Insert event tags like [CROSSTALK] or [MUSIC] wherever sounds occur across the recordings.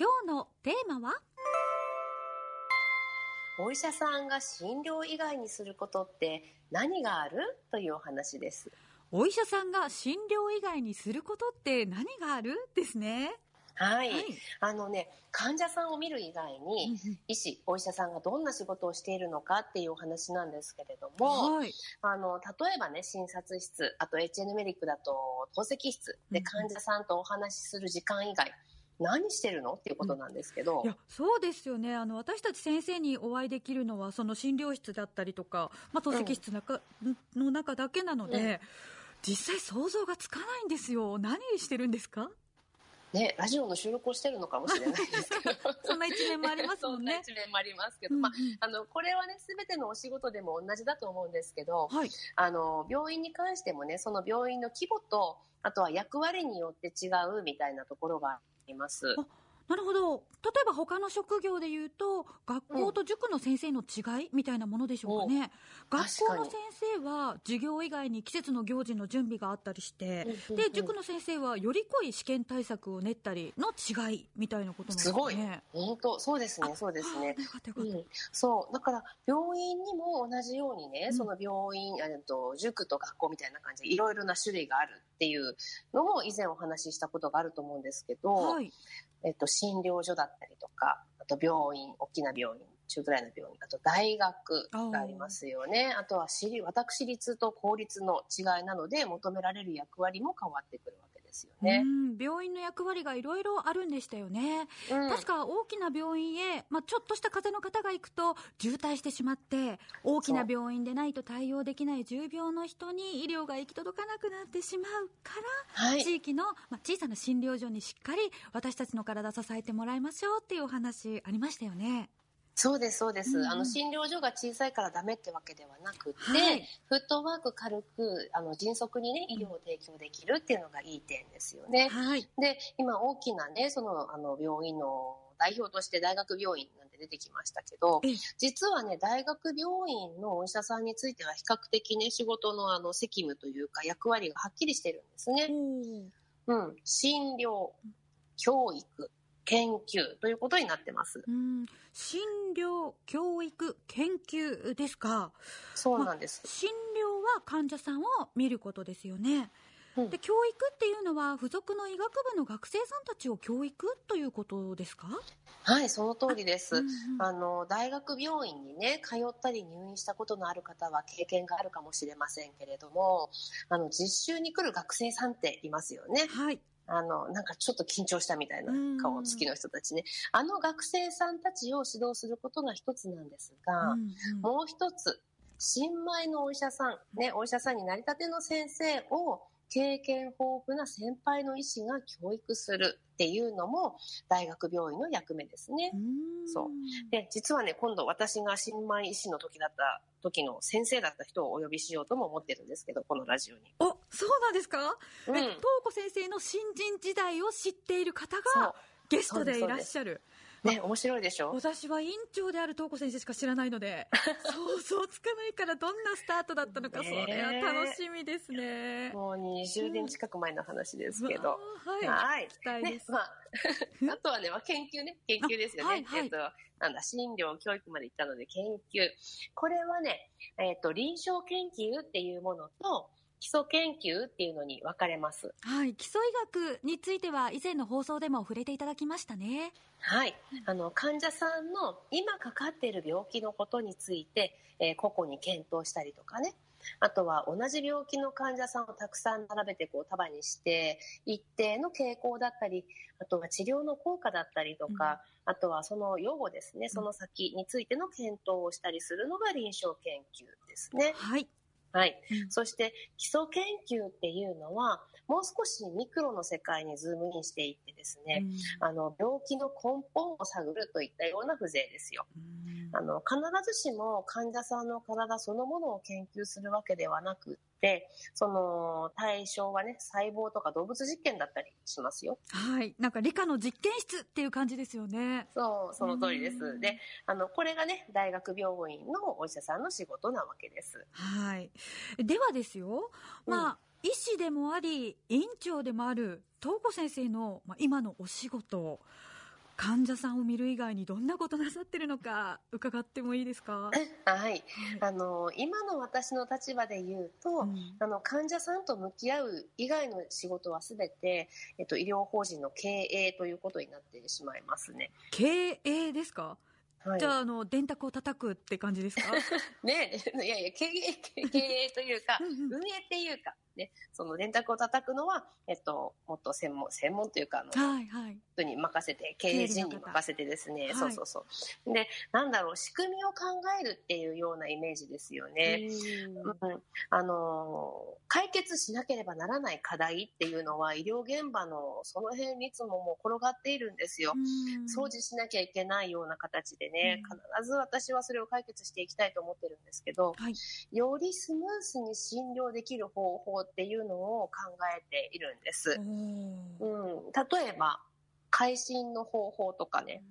今日のテーマは？お医者さんが診療以外にすることって何がある？というお話です。お医者さんが診療以外にすることって何がある？ですね。はい。はいあのね、患者さんを見る以外に、医師、お医者さんがどんな仕事をしているのかっていうお話なんですけれども、はい。あの、例えばね、診察室、あと HN メディックだと透析室でうん患者さんとお話しする時間以外、何してるの？っていうことなんですけど、いやそうですよね。あの私たち先生にお会いできるのはその診療室だったりとか、まあ、透析室の中,、の中だけなので、うん。実際想像がつかないんですよ。何してるんですか？ね、ラジオの収録をしてるのかもしれないですけど、[LAUGHS] そんな一面もありますもんね。[LAUGHS] そんな一面もありますけど、うんまあ、あの、これはね、すべてのお仕事でも同じだと思うんですけど、はい。あの、病院に関してもね、その病院の規模と、あとは役割によって違うみたいなところがいます。あなるほど。例えば他の職業で言うと学校と塾の先生の違いみたいなものでしょうかね、学校の先生は授業以外に季節の行事の準備があったりして、で塾の先生はより濃い試験対策を練ったりの違いみたいなことなんですすごい。ね。本当、そうですね、そうですね。あ。よかったよかった、うん、そう。だから、病院にも同じようにね、うん。その病院、えっと、塾と学校みたいな感じでいろいろな種類があるっていうのも以前お話ししたことがあると思うんですけど、はい。えっと、診療所だったりとか、あと病院、大きな病院、中くらいの病院、あと大学がありますよね。あとは私立、と公立の違いなので、求められる役割も変わってくるわけですよね。うん病院の役割がいろいろあるんでしたよね、うん確か大きな病院へ、まあ、ちょっとした風邪の方が行くと渋滞してしまって大きな病院でないと対応できない重病の人に医療が行き届かなくなってしまうから、はい。地域の、まあ、小さな診療所にしっかり私たちの体支えてもらいましょうっていうお話ありましたよね。そうです、そうです。うんうんあの、診療所が小さいからダメってわけではなくて、はいフットワーク軽く、あの、迅速にね、医療を提供できるっていうのがいい点ですよね。はい、で、今大きなね、その、あの、病院の代表として大学病院なんて出てきましたけどええ、実はね、大学病院のお医者さんについては比較的ね、仕事のあの、責務というか役割がはっきりしてるんですね。うん。診療、教育、研究ということになってます。うん診療教育研究ですかそうなんです。診療は患者さんを見ることですよね、うんで教育っていうのは付属の医学部の学生さんたちを教育ということですか？はい、その通りです。うんうんあの、大学病院にね、通ったり入院したことのある方は経験があるかもしれませんけれども、あの、実習に来る学生さんっていますよね。はいあの、なんかちょっと緊張したみたいな顔つきの人たちね。あの学生さんたちを指導することが一つなんですが、うんうんもう一つ、新米のお医者さん、ね、お医者さんになりたての先生を経験豊富な先輩の医師が教育するっていうのも大学病院の役目ですね。うん。そう。で、実はね、今度私が新米医師の時だった時の先生だった人をお呼びしようとも思ってるんですけど、このラジオに。おそうなんですか、うん。え東子先生の新人時代を知っている方そう。がゲストでいらっしゃる [LAUGHS] ね、面白いでしょ？私は院長である東子先生しか知らないので [LAUGHS] 想像つかないからどんなスタートだったのか、そねれは楽しみですね。もう20年近く前の話ですけうど。わーはい、はい。期待です。、ねまあ、[LAUGHS] あとはね、まあ、研究ね、研究ですよね。あはいはいえっと、なんだ、診療、教育まで行ったので研究。これはね、えっと、臨床研究っていうものと、基礎研究っていうのに分かれます。はい、基礎医学については以前の放送でも触れていただきましたね。はい。あの、患者さんの今かかっている病気のことについて、えー個々に検討したりとかね。あとは同じ病気の患者さんをたくさん並べてこう束にして、一定の傾向だったり、あとは治療の効果だったりとか、あとはその予後ですね、その先についての検討をしたりするのが臨床研究ですね。はい。はい。うんそして基礎研究っていうのは、もう少しミクロの世界にズームインしていってですね、あの、病気の根本を探るといったような風情ですよ。うんあの、必ずしも患者さんの体そのものを研究するわけではなくその対象はね、細胞とか動物実験だったりしますよ。はい。なんか理科の実験室っていう感じですよね。そう、その通りでうす。んで、あの、これがね、大学病院のお医者さんの仕事なわけです。はい。ではですよ、まあ、医師でもあり、院長でもある、東子先生の、まあ、今のお仕事、患者さんを見る以外にどんなことなさってるのか伺ってもいいですか？はい、あの今の私の立場で言うと、うん、あの患者さんと向き合う以外の仕事はすべて、えっと、医療法人の経営ということになってしまいますね。経営ですか？はい、じゃあ、あの、電卓を叩くって感じですか？[LAUGHS] ね。いやいや、経営、経営というか、運営っていうか、ね、その電卓を叩くのは、えっと、もっと専門、専門というか、あの、はいはい、人に任せて、経営陣に任せてですね、そうそうそう。で、なんだろう、仕組みを考えるっていうようなイメージですよね。うん、あの、解決しなければならない課題っていうのは、医療現場のその辺にいつももう転がっているんですよ。掃除しなきゃいけないような形でね、必ず私はそれを解決していきたいと思ってるんですけど、はい、よりスムースに診療できる方法っていうのを考えているんです。うん、例えば、会診の方法とかね、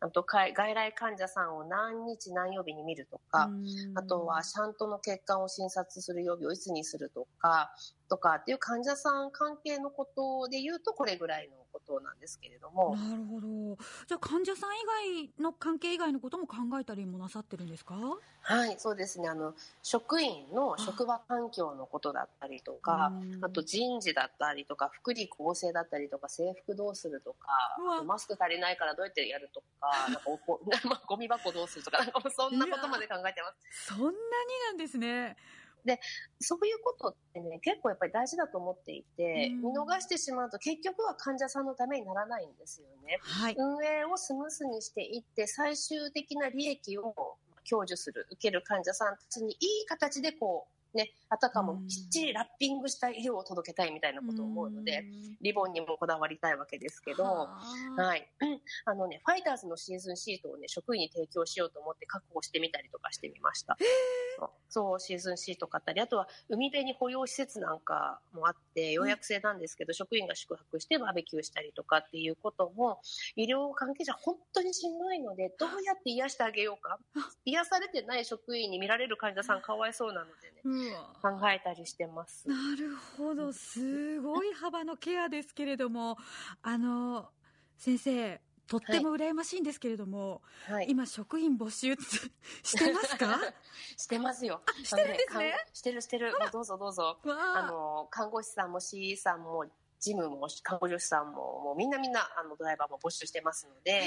あと外来患者さんを何日何曜日に見るとか、あとはシャントの血管を診察する曜日をいつにするとか、とかっていう患者さん関係のことで言うとこれぐらいのことなんですけれども。なるほど。じゃあ患者さん以外の関係以外のことも考えたりもなさってるんですか？はい、そうですね。あの、職員の職場環境のことだったりとか、あと人事だったりとか、福利厚生だったりとか、制服どうするとか、マスク足りないからどうやってやるとか、[LAUGHS] なんかお [LAUGHS] まあ、ゴミ箱どうするとか、なんかそんなことまで考えてます。そんなになんですね。で、そういうことってね、結構やっぱり大事だと思っていて、見逃してしまうと結局は患者さんのためにならないんですよね。はい、運営をスムースにしていって、最終的な利益を享受する、受ける患者さんたちにいい形でこう、ね、あたかもきっちりラッピングした医療を届けたいみたいなことを思うので、リボンにもこだわりたいわけですけど、はい。[CLEARS THROAT] あのね、ファイターズのシーズンシートをね、職員に提供しようと思って確保してみたりとかしてみました。そう、シーズンシート買ったり、あとは海辺に保養施設なんかもあって、予約制なんですけど、職員が宿泊してバーベキューしたりとかっていうことも、医療関係者本当にしんどいので、どうやって癒してあげようか？癒されてない職員に見られる患者さんかわいそうなのでね。考えたりしてます。なるほど、すごい幅のケアですけれども、[LAUGHS] あの、先生、とっても羨ましいんですけれども、はい、今、職員募集してますか？[LAUGHS] してますよ。してるんですね。してるしてる。どうぞどうぞ。あの、看護師さんも CE さんも、ジムも看護助手さんも、もうみんなみんな、あの、ドライバーも募集してますので、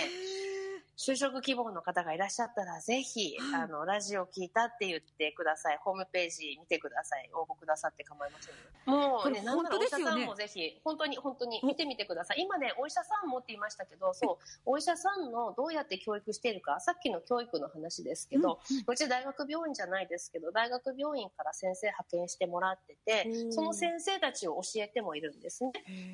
就職希望の方がいらっしゃったら、ぜひ、はい、あの、ラジオ聞いたって言ってください。ホームページ見てください。応募くださって構いません、もうね、なんならお医者さんもぜひ、本当に本当に見てみてください。今ね、お医者さんもって言いましたけど、そう、お医者さんのどうやって教育しているか、さっきの教育の話ですけど、うん、うち大学病院じゃないですけど、大学病院から先生派遣してもらってて、その先生たちを教えてもいるんですね。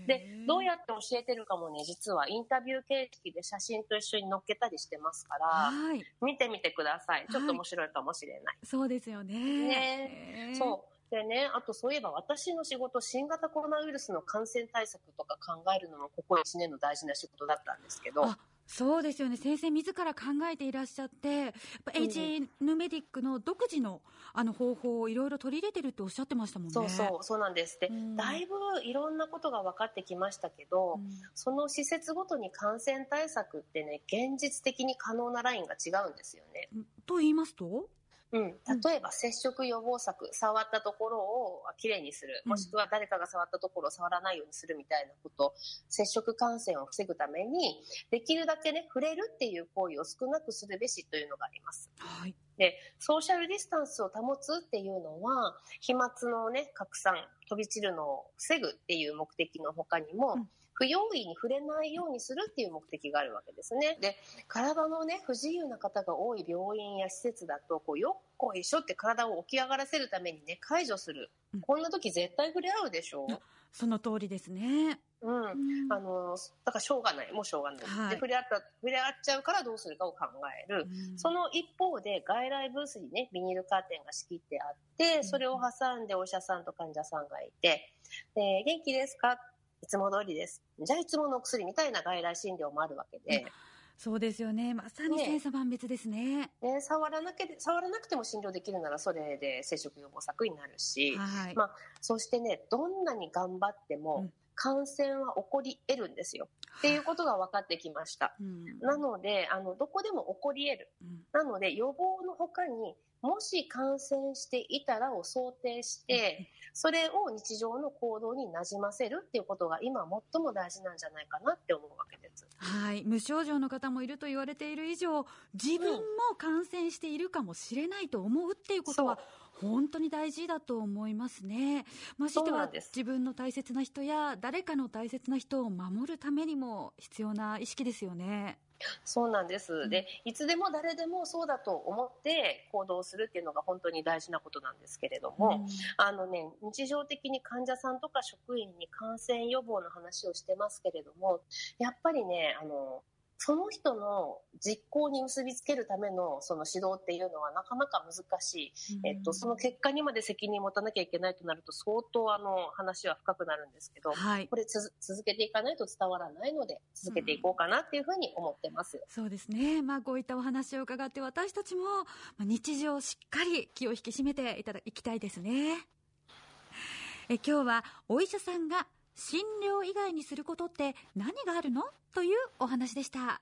で、どうやって教えてるかもね、実はインタビュー形式で写真と一緒に載っけたりしてますから、はい、見てみてください。ちょっと面白いかもしれない。はい、そうですよね。ねそう。でね、あとそういえば私の仕事、新型コロナウイルスの感染対策とか考えるのもここ1年の大事な仕事だったんですけど。そうですよね。先生自ら考えていらっしゃってやっぱ HN メディックの独自のあの方法をいろいろ取り入れてるっておっしゃってましたもんね。そうそうそうなんです。で、うん、だいぶいろんなことが分かってきましたけど、うん、その施設ごとに感染対策ってね現実的に可能なラインが違うんですよね。と言いますと？うん、例えば接触予防策、触ったところをきれいにする、もしくは誰かが触ったところを触らないようにするみたいなこと、接触感染を防ぐために、できるだけね、触れるっていう行為を少なくするべしというのがあります。はい。で、ソーシャルディスタンスを保つっていうのは、飛沫のね、拡散、飛び散るのを防ぐっていう目的の他にも、うん不用意に触れないようにするっていう目的があるわけですね。で、体のね、不自由な方が多い病院や施設だと、こう、よっこいしょって体を起き上がらせるためにね、解除する。こんな時絶対触れ合うでしょう。その通りですね。うん。あの、だからしょうがない。もうしょうがない。はい、で、触れ合った、触れ合っちゃうからどうするかを考える。うん、その一方で、外来ブースにね、ビニールカーテンが仕切ってあって、それを挟んでお医者さんと患者さんがいて、で、元気ですか？いつも通りです。じゃあいつものお薬みたいな外来診療もあるわけで。そうですよね。まさに千差万別ですね。ね、ね、触らなけ触らなくても診療できるならそれで接触予防策になるし、はい、まあ、そしてね、どんなに頑張っても、感染は起こり得るんですよ。っていうことが分かってきました。うん、なので、あの、どこでも起こり得る。うん、なので、予防の他に、もし感染していたらを想定して、それを日常の行動になじませるっていうことが今最も大事なんじゃないかなって思うわけです。はい。無症状の方もいると言われている以上、自分も感染しているかもしれないと思うっていうことは、本当に大事だと思いますね。ましては自分の大切な人や誰かの大切な人を守るためにも必要な意識ですよね。そうなんです、でいつでも誰でもそうだと思って行動するっていうのが本当に大事なことなんですけれども、うん、あのね、日常的に患者さんとか職員に感染予防の話をしてますけれどもやっぱりねあのその人の実行に結びつけるためのその指導っていうのはなかなか難しい、うん、えっと、その結果にまで責任を持たなきゃいけないとなると相当あの話は深くなるんですけど、はい、これ続けていかないと伝わらないので続けていこうかなっていうふうに思ってます、うん、そうですね、まあ、こういったお話を伺って私たちも日常しっかり気を引き締めていただきたいですね。え今日はお医者さんが診療以外にすることって何があるの？というお話でした。